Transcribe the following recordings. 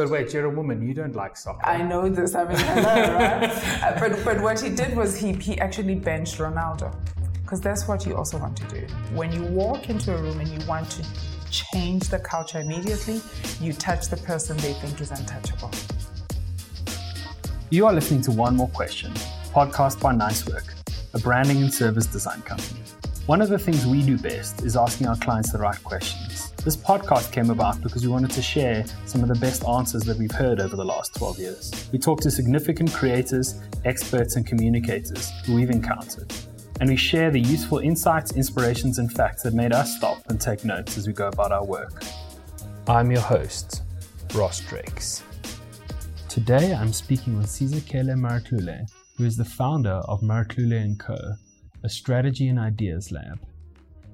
But wait, you're a woman. You don't like soccer. I know this. I mean, hello, right? But but what he did was he he actually benched Ronaldo, because that's what you also want to do. When you walk into a room and you want to change the culture immediately, you touch the person they think is untouchable. You are listening to One More Question, podcast by Nice Work, a branding and service design company. One of the things we do best is asking our clients the right questions. This podcast came about because we wanted to share some of the best answers that we've heard over the last 12 years. We talked to significant creators, experts, and communicators who we've encountered and we share the useful insights, inspirations, and facts that made us stop and take notes as we go about our work. I'm your host, Ross Drakes. Today I'm speaking with Sizakele Marutlulle, who is the founder of Marutlulle & Co., a strategy and ideas lab.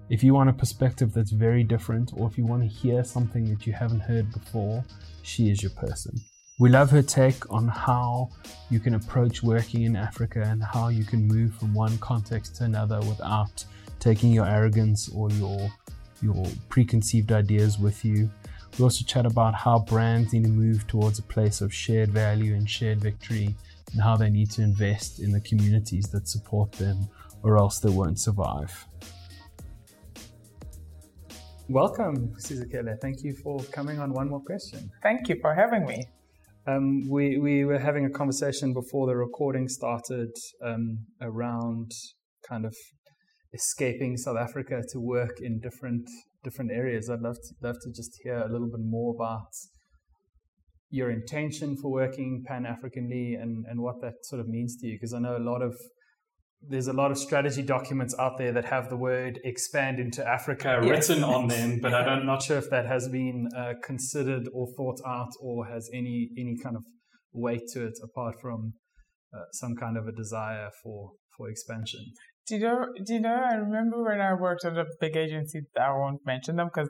If you want a perspective that's very different, or if you want to hear something that you haven't heard before, she is your person. We love her take on how you can approach working in Africa and how you can move from one context to another without taking your arrogance or your your preconceived ideas with you. We also chat about how brands need to move towards a place of shared value and shared victory and how they need to invest in the communities that support them or else they won't survive. Welcome, Sizakele. Thank you for coming on One More Question. Thank you for having me. Um, we, we were having a conversation before the recording started um, around kind of escaping South Africa to work in different different areas. I'd love to, love to just hear a little bit more about your intention for working Pan Africanly and, and what that sort of means to you. Because I know a lot of there's a lot of strategy documents out there that have the word expand into Africa yes. written on them, but I'm not sure if that has been uh, considered or thought out or has any, any kind of weight to it apart from uh, some kind of a desire for, for expansion. Do you know, do you know, I remember when I worked at a big agency, I won't mention them because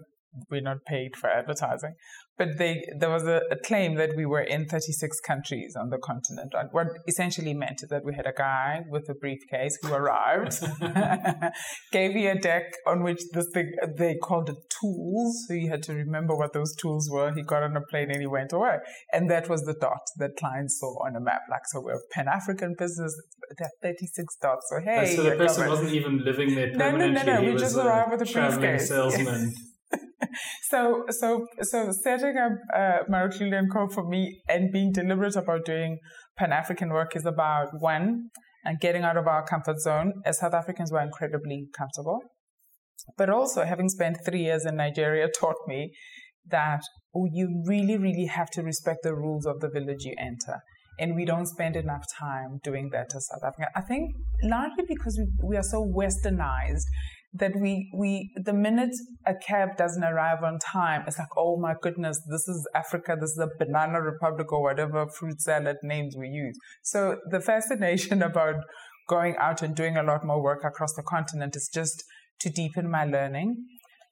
we're not paid for advertising. But they, there was a, a, claim that we were in 36 countries on the continent. What essentially meant is that we had a guy with a briefcase who arrived, gave me a deck on which this thing, they called it tools. So you had to remember what those tools were. He got on a plane and he went away. And that was the dot that clients saw on a map. Like, so we're Pan African business, there are 36 dots. So, hey. So the person covered. wasn't even living there permanently. No, no, no, no. We just arrived with a briefcase. salesman. so so so setting up uh, Marutlulle Co for me and being deliberate about doing Pan African work is about one and getting out of our comfort zone. As South Africans, we're incredibly comfortable, but also having spent three years in Nigeria taught me that oh, you really really have to respect the rules of the village you enter. And we don't spend enough time doing that as South Africa. I think largely because we, we are so westernized that we we the minute a cab doesn't arrive on time, it's like, oh my goodness, this is Africa, this is a banana republic or whatever fruit salad names we use. So the fascination about going out and doing a lot more work across the continent is just to deepen my learning,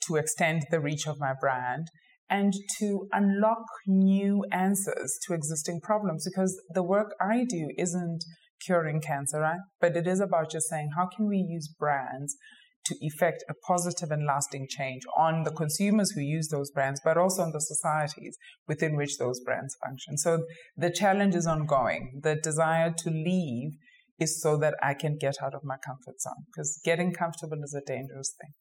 to extend the reach of my brand, and to unlock new answers to existing problems because the work I do isn't curing cancer, right? But it is about just saying, how can we use brands to effect a positive and lasting change on the consumers who use those brands, but also on the societies within which those brands function. So the challenge is ongoing. The desire to leave is so that I can get out of my comfort zone because getting comfortable is a dangerous thing.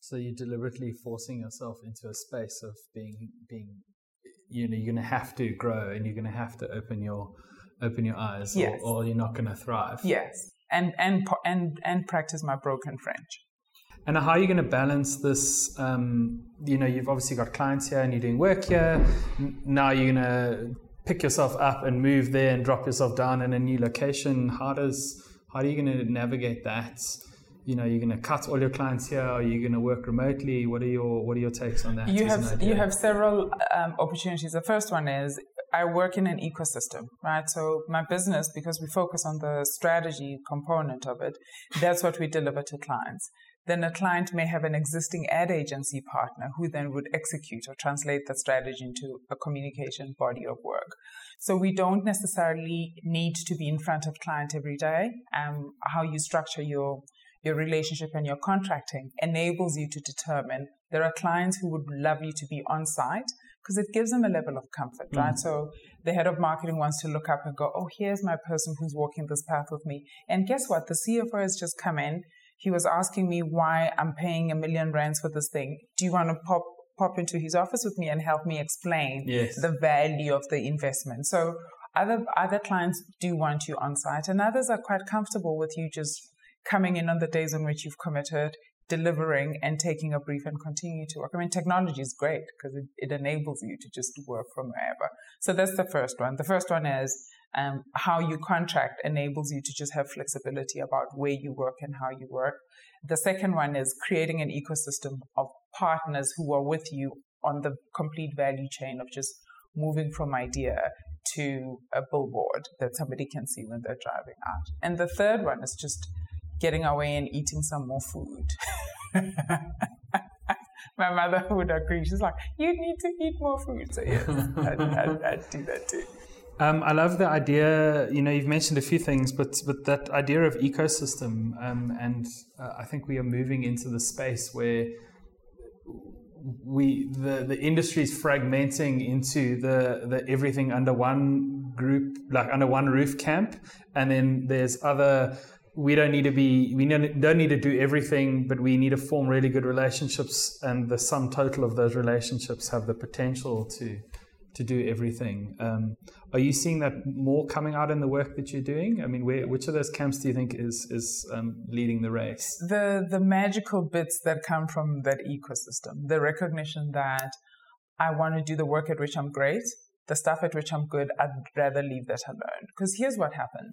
So you're deliberately forcing yourself into a space of being being you know you're going to have to grow and you're going to have to open your open your eyes yes. or, or you're not going to thrive. Yes and and and and practice my broken French. And how are you going to balance this? Um, you know, you've obviously got clients here and you're doing work here. Now you're going to pick yourself up and move there and drop yourself down in a new location. How does how are you going to navigate that? You know, you're going to cut all your clients here. Are you going to work remotely? What are your what are your takes on that? You have you have several um, opportunities. The first one is I work in an ecosystem, right? So my business, because we focus on the strategy component of it, that's what we deliver to clients. Then a client may have an existing ad agency partner who then would execute or translate the strategy into a communication body of work. So we don't necessarily need to be in front of client every day. Um, how you structure your your relationship and your contracting enables you to determine there are clients who would love you to be on site because it gives them a level of comfort, mm. right? So the head of marketing wants to look up and go, oh, here's my person who's walking this path with me. And guess what? The CFO has just come in. He was asking me why I'm paying a million rands for this thing. Do you want to pop pop into his office with me and help me explain yes. the value of the investment? So other other clients do want you on site, and others are quite comfortable with you just coming in on the days on which you've committed, delivering and taking a brief and continue to work. I mean, technology is great because it, it enables you to just work from wherever. So that's the first one. The first one is um, how you contract enables you to just have flexibility about where you work and how you work. The second one is creating an ecosystem of partners who are with you on the complete value chain of just moving from idea to a billboard that somebody can see when they're driving out. And the third one is just getting away and eating some more food. My mother would agree. She's like, you need to eat more food. So, yes, I'd, I'd, I'd do that too. Um, I love the idea. You know, you've mentioned a few things, but but that idea of ecosystem, um, and uh, I think we are moving into the space where we the the industry is fragmenting into the the everything under one group, like under one roof camp, and then there's other we don't need to be we don't need to do everything but we need to form really good relationships and the sum total of those relationships have the potential to to do everything. Um, are you seeing that more coming out in the work that you're doing? I mean where, which of those camps do you think is is um, leading the race? The the magical bits that come from that ecosystem the recognition that i want to do the work at which i'm great the stuff at which i'm good i'd rather leave that alone. Because here's what happens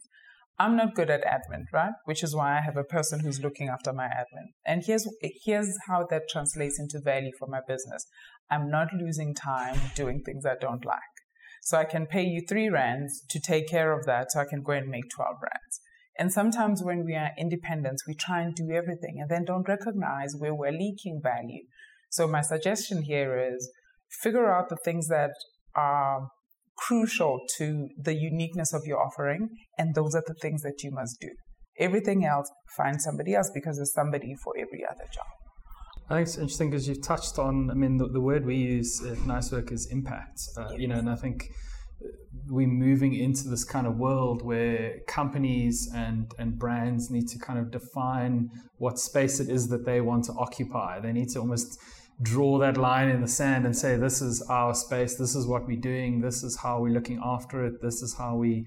I'm not good at admin, right? Which is why I have a person who's looking after my admin. And here's here's how that translates into value for my business. I'm not losing time doing things I don't like. So I can pay you three rands to take care of that so I can go and make 12 rands. And sometimes when we are independent, we try and do everything and then don't recognize where we're leaking value. So my suggestion here is figure out the things that are crucial to the uniqueness of your offering, and those are the things that you must do. Everything else, find somebody else because there's somebody for every other job. I think it's interesting because you've touched on, I mean, the, the word we use at NiceWork is impact, uh, yes. you know, and I think we're moving into this kind of world where companies and, and brands need to kind of define what space it is that they want to occupy. They need to almost draw that line in the sand and say, this is our space, this is what we're doing, this is how we're looking after it, this is how we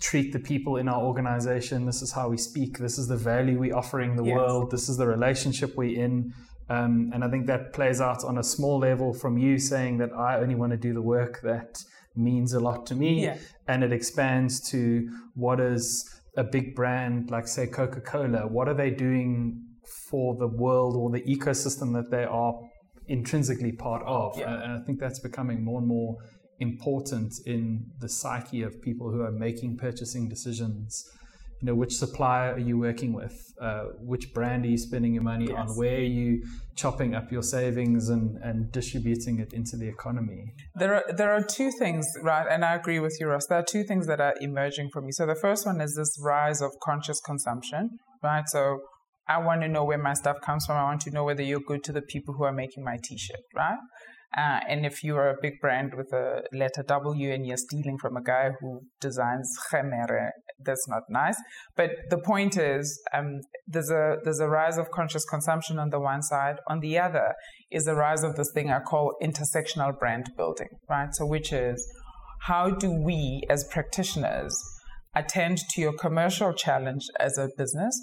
treat the people in our organization, this is how we speak, this is the value we're offering the yes. world, this is the relationship we're in. Um, and I think that plays out on a small level from you saying that I only want to do the work that means a lot to me. Yeah. And it expands to what is a big brand like, say, Coca Cola, what are they doing for the world or the ecosystem that they are intrinsically part of. Yeah. And I think that's becoming more and more important in the psyche of people who are making purchasing decisions. You know, which supplier are you working with? Uh, which brand are you spending your money yes. on? Where are you chopping up your savings and, and distributing it into the economy? There are there are two things, right? And I agree with you, Ross. There are two things that are emerging for me. So the first one is this rise of conscious consumption, right? So I want to know where my stuff comes from. I want to know whether you're good to the people who are making my t-shirt, right? Uh, and if you are a big brand with a letter W and you're stealing from a guy who designs khemere, that's not nice. But the point is, um, there's a there's a rise of conscious consumption on the one side. On the other is the rise of this thing I call intersectional brand building, right? So which is how do we as practitioners attend to your commercial challenge as a business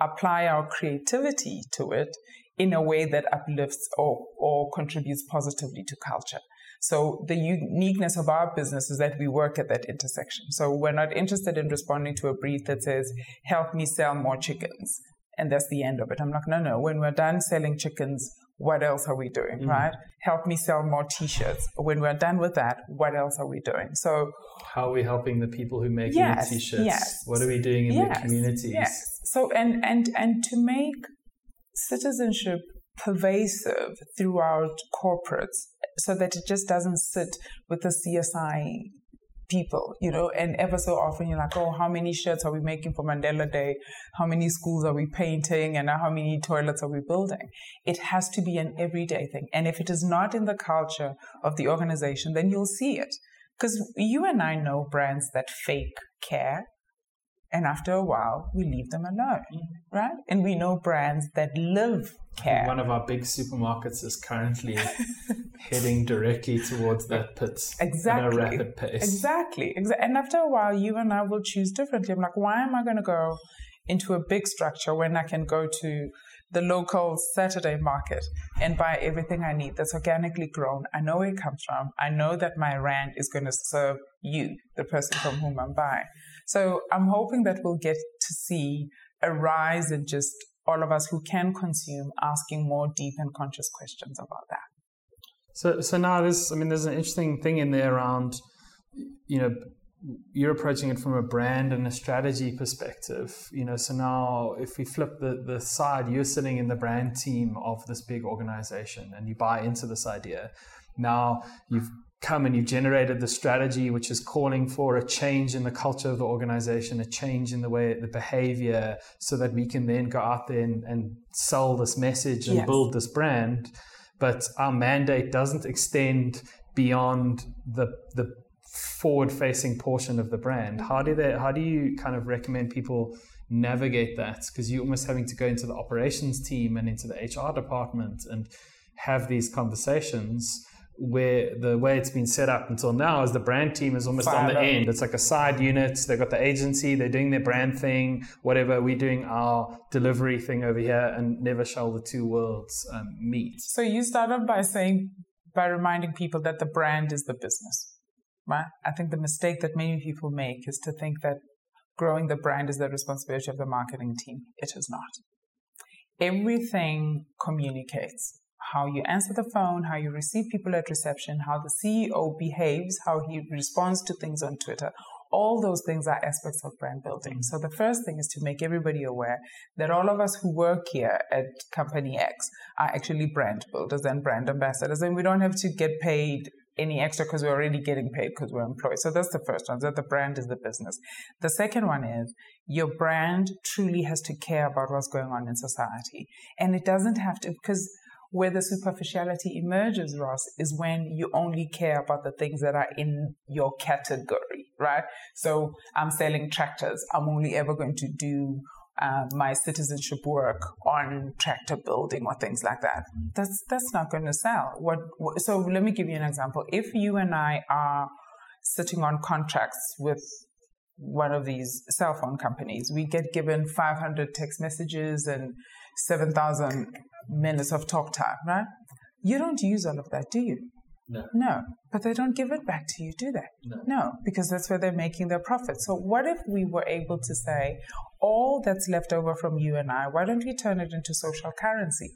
apply our creativity to it in a way that uplifts or, or contributes positively to culture. So the uniqueness of our business is that we work at that intersection. So we're not interested in responding to a brief that says, help me sell more chickens. And that's the end of it. I'm like, no, no. When we're done selling chickens, what else are we doing, mm. right? Help me sell more t-shirts. When we're done with that, what else are we doing? So how are we helping the people who make yes, t-shirts? Yes. What are we doing in yes, the communities? Yes. So and and and to make citizenship pervasive throughout corporates so that it just doesn't sit with the CSI people, you know, and ever so often you're like, oh, how many shirts are we making for Mandela Day? How many schools are we painting? And how many toilets are we building? It has to be an everyday thing. And if it is not in the culture of the organization, then you'll see it. Because you and I know brands that fake care and after a while, we leave them alone, mm-hmm. right? And we know brands that live care. One of our big supermarkets is currently heading directly towards that pit exactly. at a rapid pace. Exactly. And after a while, you and I will choose differently. I'm like, why am I going to go into a big structure when I can go to the local Saturday market and buy everything I need that's organically grown. I know where it comes from. I know that my rand is going to serve you, the person from whom I'm buying. So I'm hoping that we'll get to see a rise in just all of us who can consume asking more deep and conscious questions about that. So, so now there's, I mean, there's an interesting thing in there around, you know, you're approaching it from a brand and a strategy perspective. You know, so now if we flip the, the side, you're sitting in the brand team of this big organization and you buy into this idea. Now you've come and you've generated the strategy which is calling for a change in the culture of the organization, a change in the way the behavior, so that we can then go out there and, and sell this message and yes. build this brand. But our mandate doesn't extend beyond the the forward facing portion of the brand. How do they how do you kind of recommend people navigate that? Because you're almost having to go into the operations team and into the HR department and have these conversations where the way it's been set up until now is the brand team is almost on the end. It's like a side unit. They've got the agency, they're doing their brand thing, whatever. We're doing our delivery thing over here, and never shall the two worlds um, meet. So you started by saying, by reminding people that the brand is the business, right? I think the mistake that many people make is to think that growing the brand is the responsibility of the marketing team. It is not. Everything communicates how you answer the phone, how you receive people at reception, how the CEO behaves, how he responds to things on Twitter. All those things are aspects of brand building. Mm-hmm. So the first thing is to make everybody aware that all of us who work here at company X are actually brand builders and brand ambassadors, and we don't have to get paid any extra because we're already getting paid because we're employed. So that's the first one, that the brand is the business. The second one is your brand truly has to care about what's going on in society. And it doesn't have to, because where the superficiality emerges, Ross, is when you only care about the things that are in your category, right? So I'm selling tractors. I'm only ever going to do uh, my citizenship work on tractor building or things like that. That's that's not going to sell. What, what? So let me give you an example. If you and I are sitting on contracts with one of these cell phone companies, we get given 500 text messages and 7,000 minutes of talk time, right? You don't use all of that, do you? No. No. But they don't give it back to you, do they? No. No, because that's where they're making their profit. So what if we were able to say, all that's left over from you and I, why don't we turn it into social currency?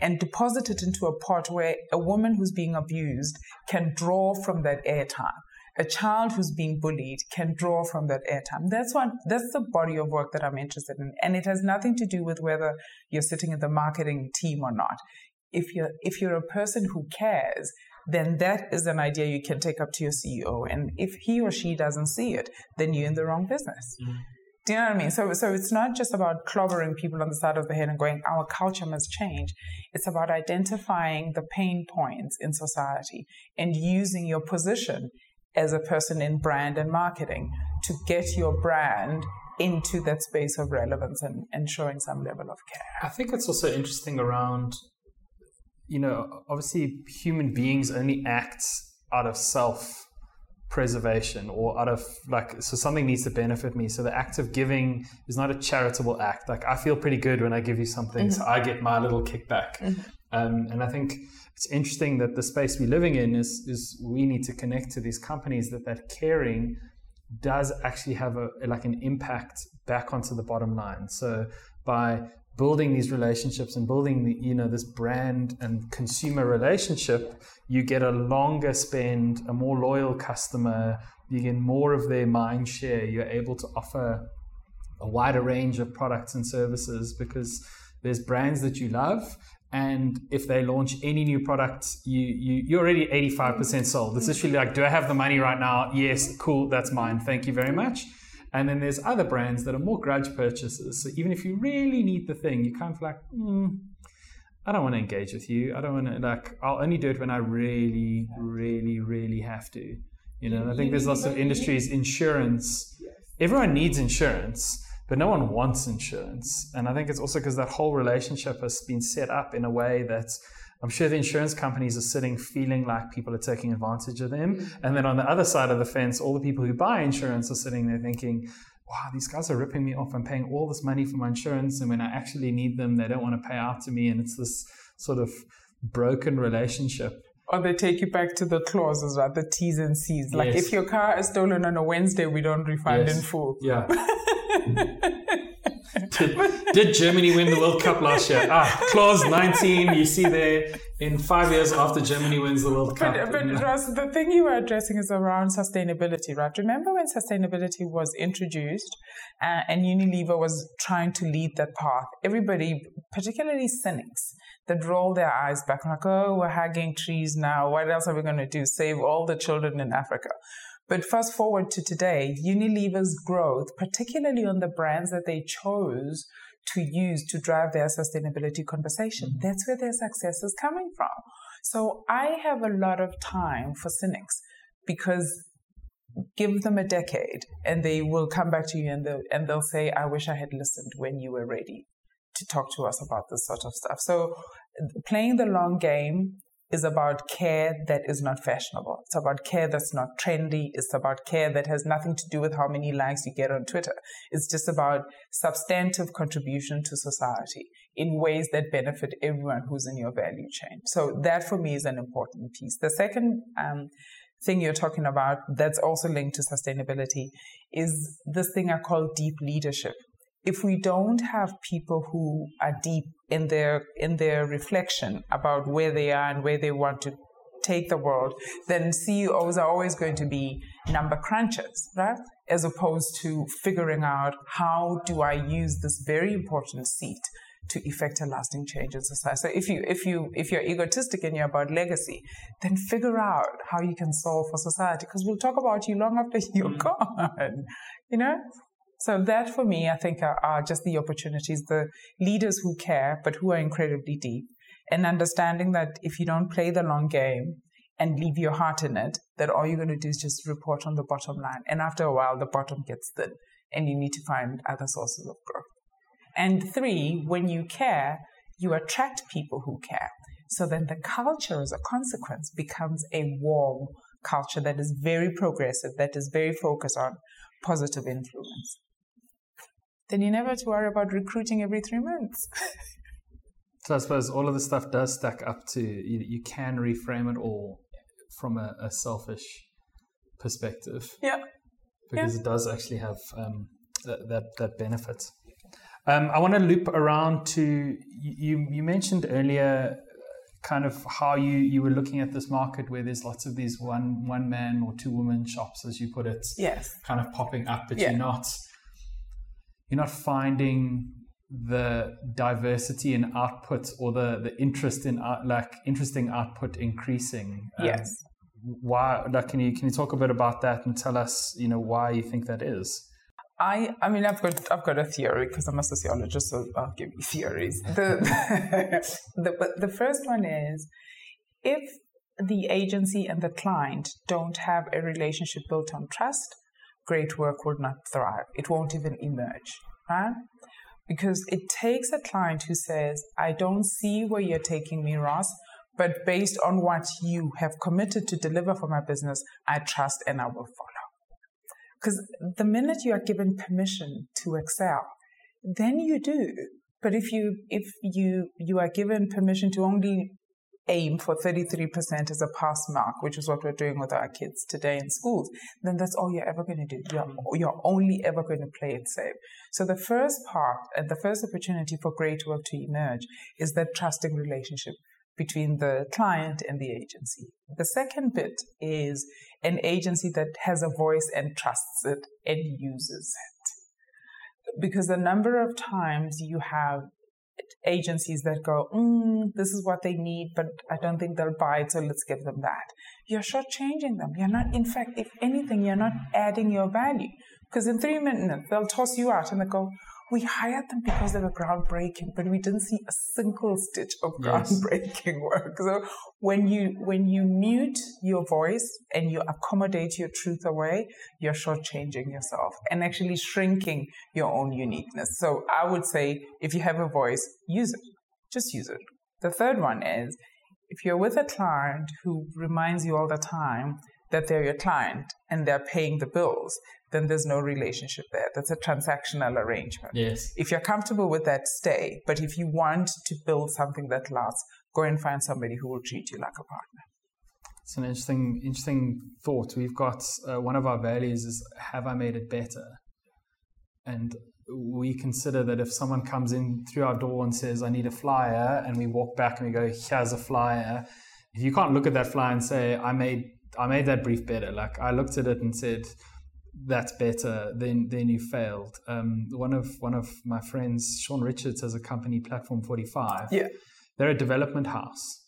And deposit it into a pot where a woman who's being abused can draw from that airtime a child who's being bullied can draw from that airtime. That's one, that's the body of work that I'm interested in. And it has nothing to do with whether you're sitting in the marketing team or not. If you're, if you're a person who cares, then that is an idea you can take up to your CEO. And if he or she doesn't see it, then you're in the wrong business. Mm-hmm. Do you know what I mean? So, so it's not just about clobbering people on the side of the head and going, our culture must change. It's about identifying the pain points in society and using your position as a person in brand and marketing to get your brand into that space of relevance and, and showing some level of care. I think it's also interesting around, you know, obviously human beings only act out of self preservation or out of like so something needs to benefit me so the act of giving is not a charitable act like i feel pretty good when i give you something mm-hmm. so i get my little kickback mm-hmm. um, and i think it's interesting that the space we're living in is is we need to connect to these companies that that caring does actually have a like an impact back onto the bottom line. So by building these relationships and building the, you know this brand and consumer relationship, you get a longer spend, a more loyal customer, you get more of their mind share. You're able to offer a wider range of products and services because there's brands that you love and if they launch any new product, you, you you're already 85% sold. It's literally like, do I have the money right now? Yes, cool, that's mine. Thank you very much. And then there's other brands that are more grudge purchases. So even if you really need the thing, you kind of like, mm, I don't want to engage with you. I don't want to like. I'll only do it when I really, really, really have to. You know, I think there's lots of industries. Insurance. Everyone needs insurance but no one wants insurance. And I think it's also because that whole relationship has been set up in a way that I'm sure the insurance companies are sitting feeling like people are taking advantage of them. Mm-hmm. And then on the other side of the fence, all the people who buy insurance are sitting there thinking, wow, these guys are ripping me off. I'm paying all this money for my insurance. And when I actually need them, they don't want to pay out to me. And it's this sort of broken relationship. Or they take you back to the clauses, right? The T's and C's. Like yes. if your car is stolen on a Wednesday, we don't refund yes. in full. Yeah. did, did, Germany win the World Cup last year? Ah, clause 19, you see there, in five years after Germany wins the World Cup. But, but Ross, the thing you were addressing is around sustainability, right? Remember when sustainability was introduced uh, and Unilever was trying to lead that path? Everybody, particularly cynics, that roll their eyes back like, oh, we're hugging trees now. What else are we going to do? Save all the children in Africa. But fast forward to today, Unilever's growth, particularly on the brands that they chose to use to drive their sustainability conversation, mm-hmm. that's where their success is coming from. So I have a lot of time for cynics because give them a decade and they will come back to you and they'll, and they'll say, I wish I had listened when you were ready to talk to us about this sort of stuff. So playing the long game is about care that is not fashionable. It's about care that's not trendy. It's about care that has nothing to do with how many likes you get on Twitter. It's just about substantive contribution to society in ways that benefit everyone who's in your value chain. So that for me is an important piece. The second um, thing you're talking about that's also linked to sustainability is this thing I call deep leadership if we don't have people who are deep in their in their reflection about where they are and where they want to take the world, then CEOs are always going to be number crunchers, right? As opposed to figuring out how do I use this very important seat to effect a lasting change in society. So if you if you if you're egotistic and you're about legacy, then figure out how you can solve for society because we'll talk about you long after you're gone. You know? So that for me, I think are, are, just the opportunities, the leaders who care, but who are incredibly deep and understanding that if you don't play the long game and leave your heart in it, that all you're going to do is just report on the bottom line. And after a while, the bottom gets thin and you need to find other sources of growth. And three, when you care, you attract people who care. So then the culture as a consequence becomes a warm culture that is very progressive, that is very focused on positive influence then you never have to worry about recruiting every three months. so I suppose all of the stuff does stack up to you, you can reframe it all from a, a selfish perspective. Yeah. Because yeah. it does actually have um, that, that, that benefit. Um, I want to loop around to you. You mentioned earlier, kind of how you you were looking at this market where there's lots of these one one man or two woman shops, as you put it. Yes. Kind of popping up, but yeah. you're not you're not finding the diversity in output or the, the interest in art, like interesting output increasing. Um, yes. Why? Like, can you can you talk a bit about that and tell us, you know, why you think that is? I, I mean, I've got, I've got a theory because I'm a sociologist, so I'll give you theories. The, the, the first one is if the agency and the client don't have a relationship built on trust, great work will not thrive. It won't even emerge, right? Because it takes a client who says, I don't see where you're taking me, Ross, but based on what you have committed to deliver for my business, I trust and I will follow. Because the minute you are given permission to excel, then you do. But if you if you you are given permission to only aim for 33% as a pass mark, which is what we're doing with our kids today in schools, then that's all you're ever going to do. You're, mm-hmm. you're only ever going to play it safe. So the first part and the first opportunity for great work to emerge is that trusting relationship between the client and the agency. The second bit is an agency that has a voice and trusts it and uses it. Because the number of times you have agencies that go, mm, this is what they need, but I don't think they'll buy it, so let's give them that. You're shortchanging them. You're not, in fact, if anything, you're not adding your value. Because in three minutes, they'll toss you out and they go, we hired them because they were groundbreaking, but we didn't see a single stitch of groundbreaking yes. work. So when you when you mute your voice and you accommodate your truth away, you're shortchanging yourself and actually shrinking your own uniqueness. So I would say if you have a voice, use it. Just use it. The third one is if you're with a client who reminds you all the time that they're your client and they're paying the bills, then there's no relationship there. That's a transactional arrangement. Yes. If you're comfortable with that, stay. But if you want to build something that lasts, go and find somebody who will treat you like a partner. It's an interesting, interesting thought. We've got uh, one of our values is have I made it better? And we consider that if someone comes in through our door and says, I need a flyer, and we walk back and we go, here's a flyer, if you can't look at that flyer and say, I made I made that brief better. Like I looked at it and said, that's better, then then you failed. Um, one of one of my friends, Sean Richards, has a company, Platform Forty Five. Yeah, they're a development house,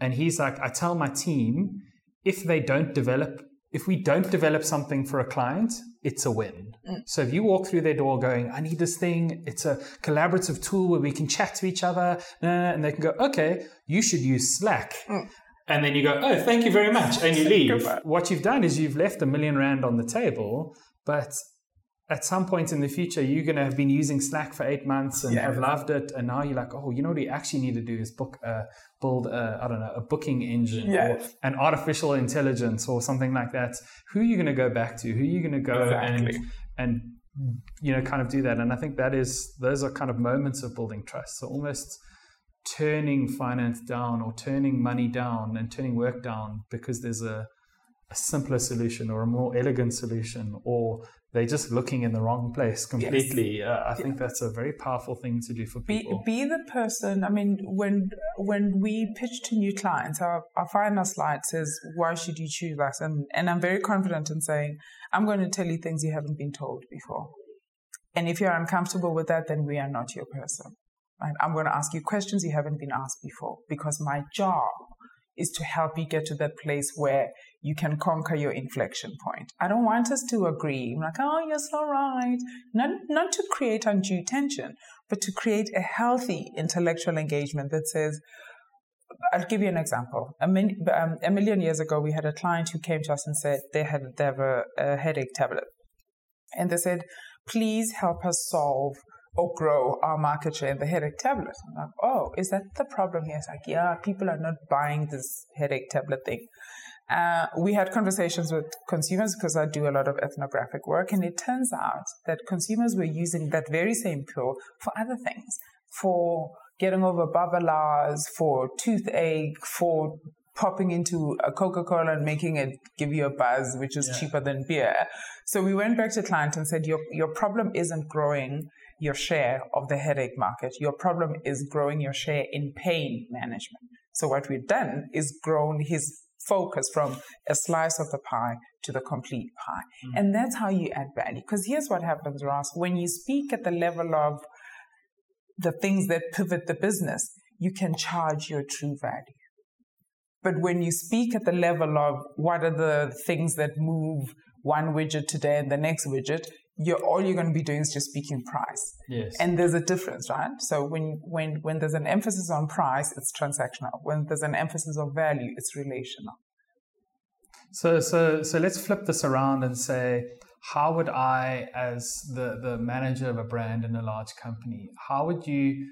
and he's like, I tell my team, if they don't develop, if we don't develop something for a client, it's a win. Mm. So if you walk through their door going, I need this thing, it's a collaborative tool where we can chat to each other, and they can go, okay, you should use Slack. Mm and then you go, oh, thank you very much, and you leave. what you've done is you've left a million rand on the table, but at some point in the future, you're going to have been using Slack for eight months and yeah. have loved it, and now you're like, oh, you know what we actually need to do is book, uh, build, a, I don't know, a booking engine yeah. or an artificial intelligence or something like that. Who are you going to go back to? Who are you going to go exactly. and and you know kind of do that? And I think that is those are kind of moments of building trust. So almost turning finance down or turning money down and turning work down because there's a, a simpler solution or a more elegant solution or they're just looking in the wrong place completely. Yes. Uh, I think that's a very powerful thing to do for people. Be, be the person. I mean, when when we pitch to new clients, our, our final slide says, "Why should you choose us?" And and I'm very confident in saying, "I'm going to tell you things you haven't been told before." And if you're uncomfortable with that, then we are not your person. Right? I'm going to ask you questions you haven't been asked before because my job is to help you get to that place where you can conquer your inflection point. I don't want us to agree. I'm like, oh, you're so right. Not, not to create undue tension, but to create a healthy intellectual engagement that says, I'll give you an example. A, min, um, a, million years ago, we had a client who came to us and said they had they have a, a headache tablet. And they said, please help us solve or grow our market share in the headache tablet. I'm like, oh, is that the problem here? It's like, yeah, people are not buying this headache tablet thing. Uh, we had conversations with consumers because I do a lot of ethnographic work, and it turns out that consumers were using that very same pill for other things, for getting over babalas, for toothache, for popping into a Coca-Cola and making it give you a buzz, which is yeah. cheaper than beer. So we went back to client and said, your, your problem isn't growing your share of the headache market. Your problem is growing your share in pain management. So what we've done is grown his focus from a slice of the pie to the complete pie. Mm-hmm. And that's how you add value. Because here's what happens, Ross. When you speak at the level of the things that pivot the business, you can charge your true value. But when you speak at the level of what are the things that move one widget today and the next widget, you're all you're going to be doing is just speaking price. Yes. And there's a difference, right? So when when when there's an emphasis on price, it's transactional. When there's an emphasis on value, it's relational. So so so let's flip this around and say how would I as the the manager of a brand in a large company, how would you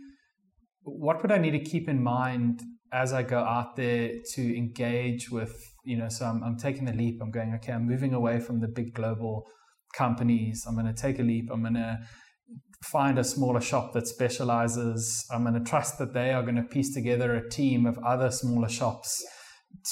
what would I need to keep in mind as I go out there to engage with, you know, so I'm, I'm taking the leap. I'm going, okay, I'm moving away from the big global companies. I'm going to take a leap. I'm going to find a smaller shop that specializes. I'm going to trust that they are going to piece together a team of other smaller shops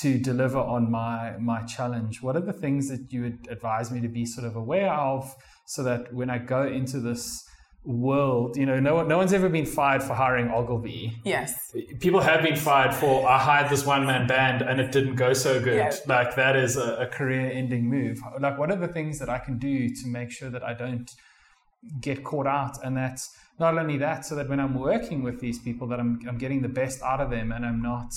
to deliver on my my challenge. What are the things that you would advise me to be sort of aware of so that when I go into this world, you know, no one, no one's ever been fired for hiring Ogilvy. Yes. People have been fired for I hired this one man band and it didn't go so good. Like that is a, a career ending move. Like what are the things that I can do to make sure that I don't get caught out and that's not only that so that when i'm working with these people that i'm, I'm getting the best out of them and i'm not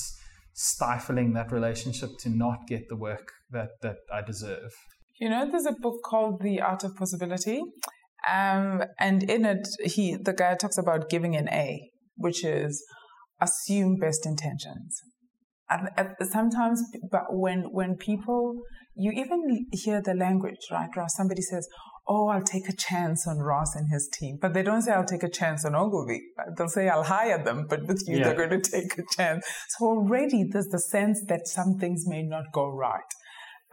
stifling that relationship to not get the work that that i deserve you know there's a book called the art of possibility um, and in it he the guy talks about giving an a which is assume best intentions and, sometimes but when when people you even hear the language right Ross somebody says oh, I'll take a chance on Ross and his team. But they don't say, I'll take a chance on Ogilvy. They'll say, I'll hire them, but with you, yeah. they're going to take a chance. So already there's the sense that some things may not go right.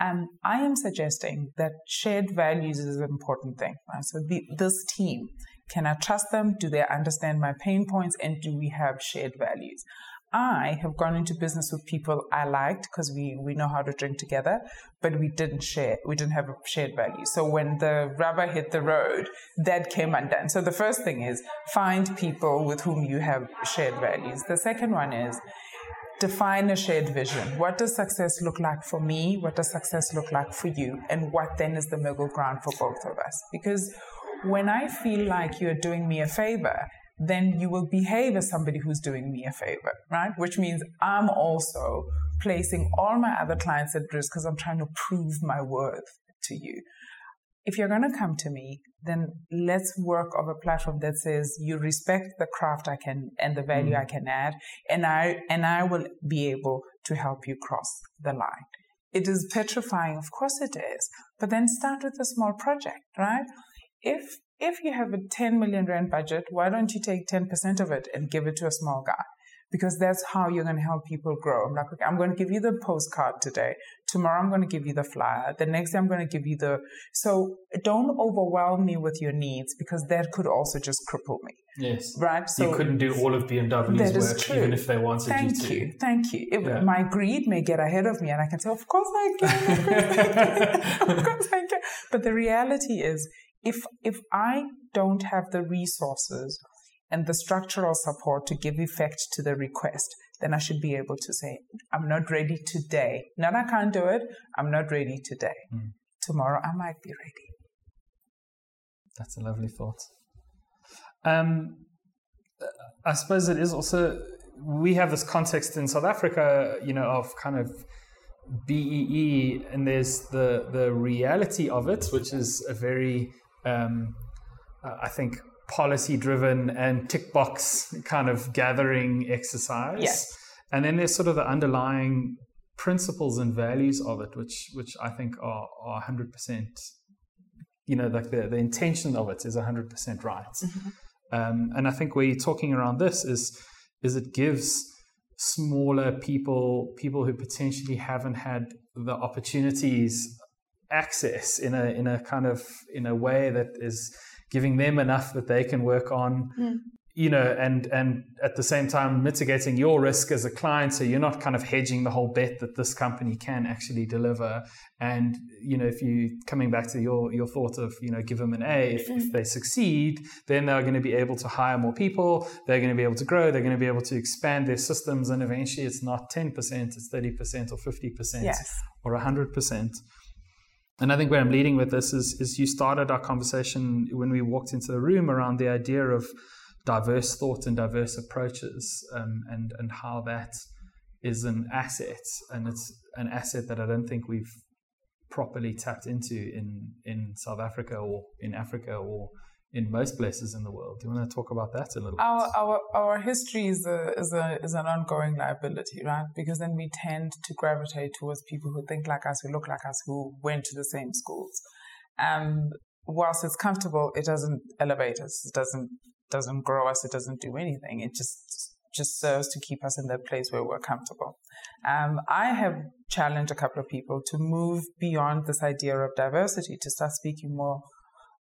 And I am suggesting that shared values is an important thing. Right? So the, this team, can I trust them? Do they understand my pain points? And do we have shared values? I have gone into business with people I liked because we, we know how to drink together, but we didn't share. We didn't have a shared value. So when the rubber hit the road, that came undone. So the first thing is find people with whom you have shared values. The second one is define a shared vision. What does success look like for me? What does success look like for you? And what then is the middle ground for both of us? Because when I feel like you're doing me a favor, then you will behave as somebody who's doing me a favor, right? Which means I'm also placing all my other clients at risk because I'm trying to prove my worth to you. If you're going to come to me, then let's work of a platform that says you respect the craft I can and the value mm. I can add, and I and I will be able to help you cross the line. It is petrifying, of course it is, but then start with a small project, right? If if you have a 10 million rand budget, why don't you take 10% of it and give it to a small guy? Because that's how you're going to help people grow. I'm like, okay, I'm going to give you the postcard today. Tomorrow, I'm going to give you the flyer. The next day, I'm going to give you the. So don't overwhelm me with your needs because that could also just cripple me. Yes. Right. So you couldn't do all of BMW's work, true. even if they wanted Thank you to. you. Thank you. It, yeah. My greed may get ahead of me, and I can say, of course I can. Of course I can. of course I can. But the reality is, if if I don't have the resources and the structural support to give effect to the request, then I should be able to say, I'm not ready today. Not I can't do it. I'm not ready today. Mm. Tomorrow I might be ready. That's a lovely thought. Um, I suppose it is also we have this context in South Africa, you know, of kind of BEE, and there's the the reality of it, which is a very um, I think, policy driven and tick box kind of gathering exercise. Yes. And then there's sort of the underlying principles and values of it, which which I think are are 100%. You know, like the, the intention of it is 100% right. Mm-hmm. Um, and I think where you're talking around this is is it gives smaller people people who potentially haven't had the opportunities access in a in a kind of in a way that is giving them enough that they can work on mm. you know and and at the same time mitigating your risk as a client so you're not kind of hedging the whole bet that this company can actually deliver and you know if you coming back to your your thought of you know give them an a if, mm. if they succeed then they're going to be able to hire more people they're going to be able to grow they're going to be able to expand their systems and eventually it's not 10% it's 30% or 50% yes. or 100% and I think where I'm leading with this is, is you started our conversation when we walked into the room around the idea of diverse thought and diverse approaches um, and, and how that is an asset. And it's an asset that I don't think we've properly tapped into in, in South Africa or in Africa or in most places in the world. Do you want to talk about that a little our, bit? Our, our history is, a, is, a, is an ongoing liability, right? Because then we tend to gravitate towards people who think like us, who look like us, who went to the same schools. And whilst it's comfortable, it doesn't elevate us. It doesn't, doesn't grow us. It doesn't do anything. It just, just serves to keep us in that place where we're comfortable. Um, I have challenged a couple of people to move beyond this idea of diversity, to start speaking more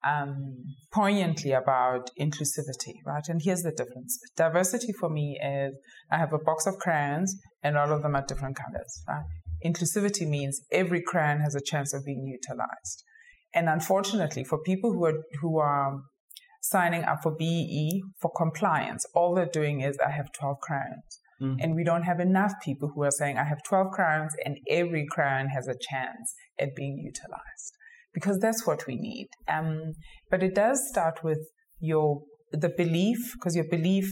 um, poignantly about inclusivity, right? And here's the difference. Diversity for me is I have a box of crayons and all of them are different colors, right? Inclusivity means every crayon has a chance of being utilized. And unfortunately, for people who are, who are signing up for BEE for compliance, all they're doing is I have 12 crayons. Mm. And we don't have enough people who are saying I have 12 crayons and every crayon has a chance at being utilized because that's what we need. Um, but it does start with your the belief, because your belief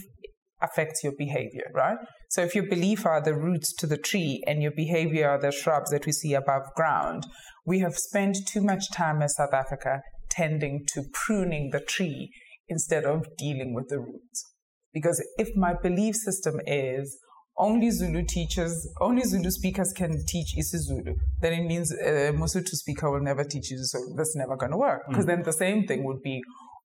affects your behavior, right? So if your belief are the roots to the tree and your behavior are the shrubs that we see above ground, we have spent too much time as South Africa tending to pruning the tree instead of dealing with the roots. Because if my belief system is only Zulu teachers, only Zulu speakers can teach isiZulu, then it means a Mosotho speaker will never teach you. So that's never going to work. Because mm. then the same thing would be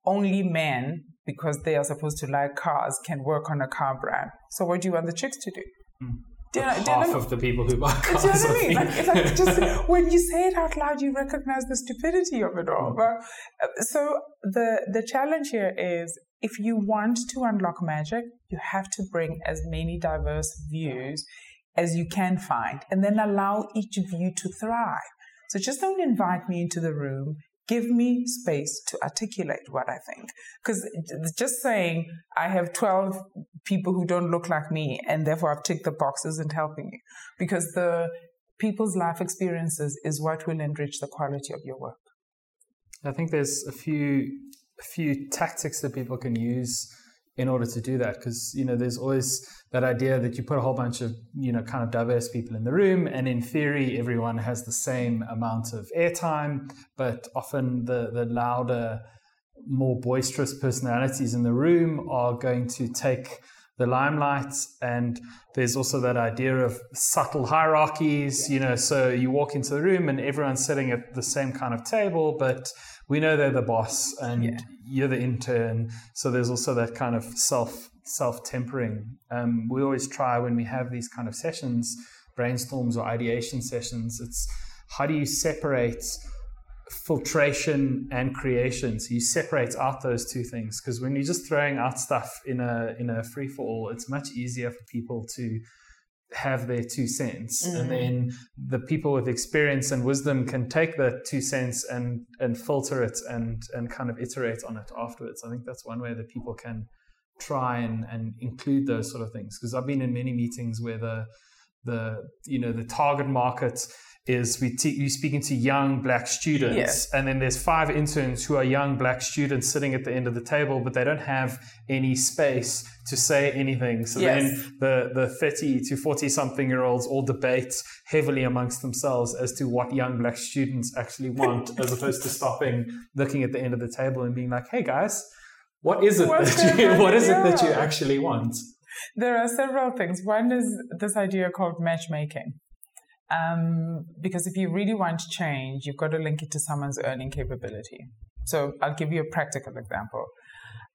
only men, because they are supposed to like cars, can work on a car brand. So what do you want the chicks to do? Mm. Do you know, do half of the people who buy cars. Do you know what I mean? Like, like just when you say it out loud, you recognize the stupidity of it all. But, so the the challenge here is if you want to unlock magic, you have to bring as many diverse views as you can find and then allow each view to thrive. So just don't invite me into the room. Give me space to articulate what I think. Because just saying I have 12 people who don't look like me and therefore I've ticked the box isn't helping you. Because the people's life experiences is what will enrich the quality of your work. I think there's a few a few tactics that people can use in order to do that because you know there's always that idea that you put a whole bunch of you know kind of diverse people in the room and in theory everyone has the same amount of airtime but often the the louder more boisterous personalities in the room are going to take the limelight and there's also that idea of subtle hierarchies you know so you walk into the room and everyone's sitting at the same kind of table but we know they're the boss and yeah. you're the intern. So there's also that kind of self self tempering. Um, we always try when we have these kind of sessions, brainstorms or ideation sessions. It's how do you separate filtration and creation? So you separate out those two things because when you're just throwing out stuff in a in a free for all, it's much easier for people to have their two cents. Mm-hmm. and then the people with experience and wisdom can take that two cents and and filter it and and kind of iterate on it afterwards. I think that's one way that people can try and and include those sort of things. Because i've been in many meetings where the the you know the target market is we te- you're speaking to young black students. Yeah. and then there's five interns who are young black students sitting at the end of the table but they don't have any space to say anything. So yes. then the, the 30 to 40 something year olds all debate heavily amongst themselves as to what young black students actually want as opposed to stopping looking at the end of the table and being like hey guys what is it that you, what is it that you actually want? There are several things. One is this idea called matchmaking um, because if you really want change, you've got to link it to someone's earning capability. So I'll give you a practical example.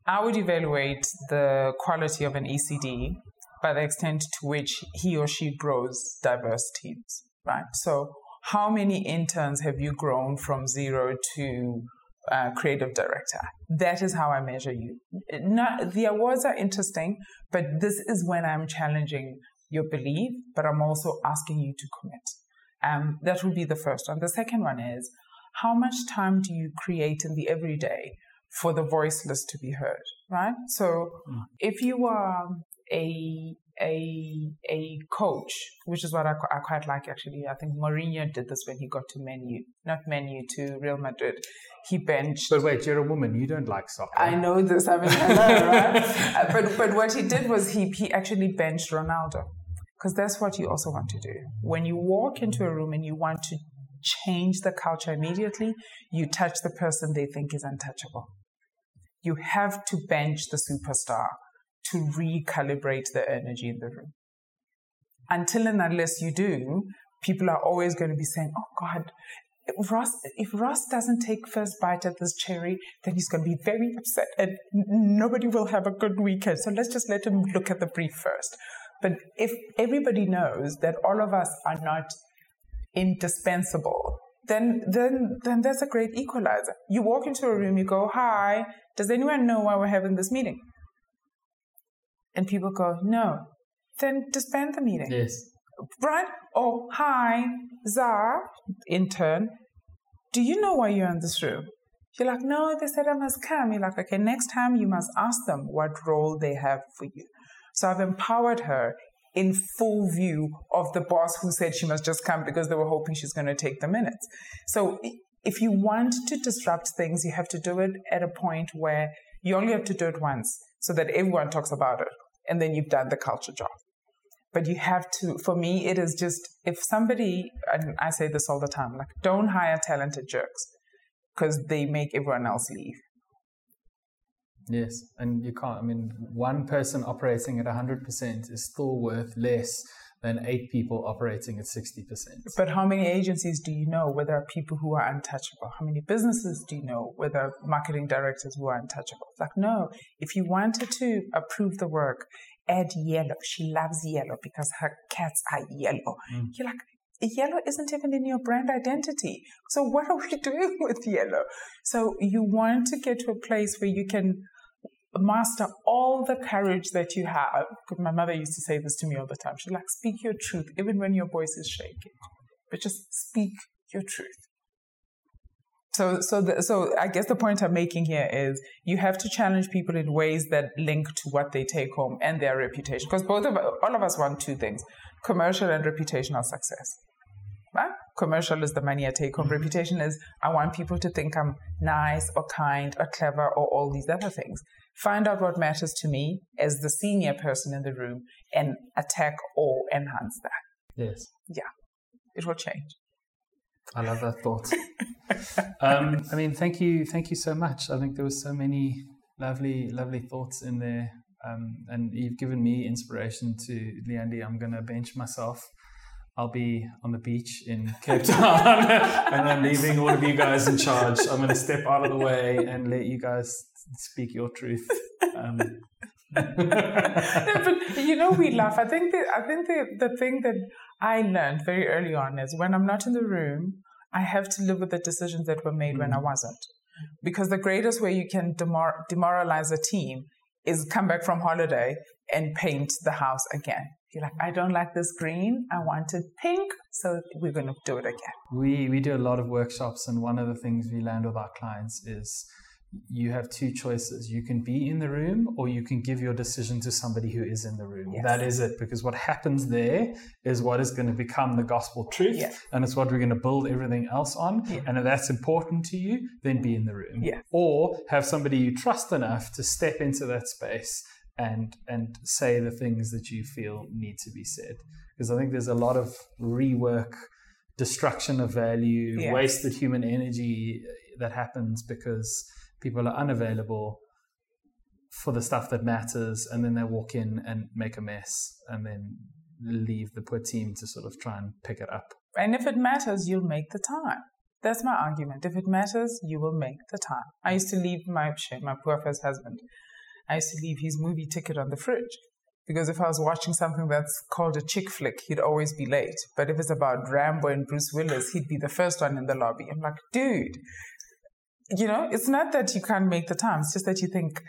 I would evaluate the quality of an ECD by the extent to which he or she grows diverse teams, right? So how many interns have you grown from zero to uh, creative director? That is how I measure you. Not, the awards are interesting, but this is when I'm challenging your belief, but I'm also asking you to commit. Um, that would be the first one. The second one is how much time do you create in the everyday for the voiceless to be heard, right? So mm. if you are a a a coach, which is what I, I quite like actually. I think Mourinho did this when he got to Man U, not Man U to Real Madrid. He benched. But wait, you're a woman. You don't like soccer. I know this. I mean, I know, right? uh, but but what he did was he he actually benched Ronaldo because that's what you also want to do. When you walk into a room and you want to change the culture immediately, you touch the person they think is untouchable. You have to bench the superstar to recalibrate the energy in the room. Until and unless you do, people are always going to be saying, oh God, if Ross, if Ross doesn't take first bite at this cherry, then he's going to be very upset and nobody will have a good weekend. So let's just let him look at the brief first. But if everybody knows that all of us are not indispensable, then then then that's a great equalizer. You walk into a room, you go, "Hi, does anyone know why we're having this meeting?" And people go, "No." Then disband the meeting. Yes. Right? Oh, hi, Zar, intern. Do you know why you're in this room? You're like, no, they said I must come. You're like, okay, next time you must ask them what role they have for you. So I've empowered her in full view of the boss who said she must just come because they were hoping she's going to take the minutes. So if you want to disrupt things, you have to do it at a point where you only have to do it once so that everyone talks about it. And then you've done the culture job. But you have to, for me, it is just if somebody, and I say this all the time, like don't hire talented jerks because they make everyone else leave. Yes, and you can't. I mean, one person operating at 100% is still worth less than eight people operating at 60%. But how many agencies do you know where there are people who are untouchable? How many businesses do you know where there are marketing directors who are untouchable? It's Like, no, if you wanted to approve the work, add yellow. She loves yellow because her cats are yellow. Mm. You're like, yellow isn't even in your brand identity. So what are we doing with yellow? So you want to get to a place where you can master all the courage that you have. My mother used to say this to me all the time. She's like, speak your truth, even when your voice is shaking, but just speak your truth. So, so, the, so I guess the point I'm making here is you have to challenge people in ways that link to what they take home and their reputation. Because both of all of us want two things: commercial and reputational success. Right? Commercial is the money I take home. Reputation is I want people to think I'm nice or kind or clever or all these other things find out what matters to me as the senior person in the room and attack or enhance that. Yes. Yeah, it will change. I love that thought. um, I mean, thank you, thank you so much. I think there was so many lovely, lovely thoughts in there, um, and you've given me inspiration to Leandi. I'm going to bench myself. I'll be on the beach in Cape Town, and I'm leaving all of you guys in charge. I'm going to step out of the way and let you guys speak your truth. Um. but you know, we laugh. I think the, I think the, the thing that I learned very early on is when I'm not in the room, I have to live with the decisions that were made mm. when I wasn't. Because the greatest way you can demor- demoralize a team is come back from holiday and paint the house again. You're like, I don't like this green. I want it pink. So we're going to do it again. We, we do a lot of workshops, and one of the things we land with our clients is you have two choices. You can be in the room or you can give your decision to somebody who is in the room. Yes. That is it. Because what happens there is what is going to become the gospel truth. Yes. And it's what we're going to build everything else on. Yeah. And if that's important to you, then be in the room. Or have somebody you trust enough to step into that space and and say the things that you feel need to be said. Because I think there's a lot of rework, destruction of value, yeah. wasted human energy uh, that happens because people are unavailable for the stuff that matters and then they walk in and make a mess and then leave the poor team to sort of try and pick it up. And if it matters, you'll make the time. That's my argument. If it matters, you will make the time. I used to leave my my poor first husband. I used to leave his movie ticket on the fridge because if I was watching something that's called a chick flick, he'd always be late. But if it's about Rambo and Bruce Willis, he'd be the first one in the lobby. I'm like, dude, you know, it's not that you can't make the time. It's just that you think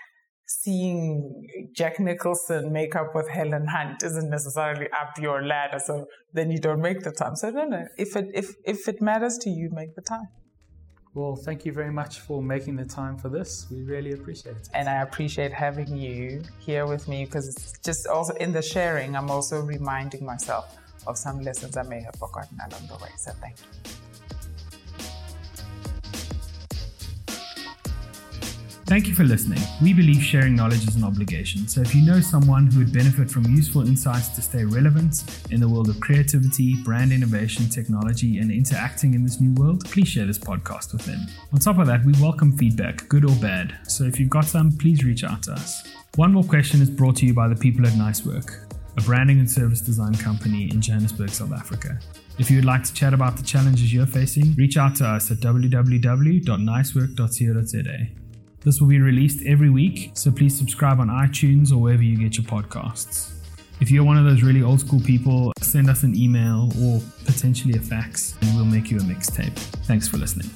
seeing Jack Nicholson make up with Helen Hunt isn't necessarily up your ladder. So then you don't make the time. So no, no. If it if if it matters to you, make the time. Well, thank you very much for making the time for this. We really appreciate it. And I appreciate having you here with me because it's just also in the sharing, I'm also reminding myself of some lessons I may have forgotten along the way. So thank you. Thank you for listening. We believe sharing knowledge is an obligation, so if you know someone who would benefit from useful insights to stay relevant in the world of creativity, brand innovation, technology, and interacting in this new world, please share this podcast with them. On top of that, we welcome feedback, good or bad, so if you've got some, please reach out to us. One more question is brought to you by the people at Nice Work, a branding and service design company in Johannesburg, South Africa. If you would like to chat about the challenges you're facing, reach out to us at www.nicework.co.za. This will be released every week, so please subscribe on iTunes or wherever you get your podcasts. If you're one of those really old school people, send us an email or potentially a fax, and we'll make you a mixtape. Thanks for listening.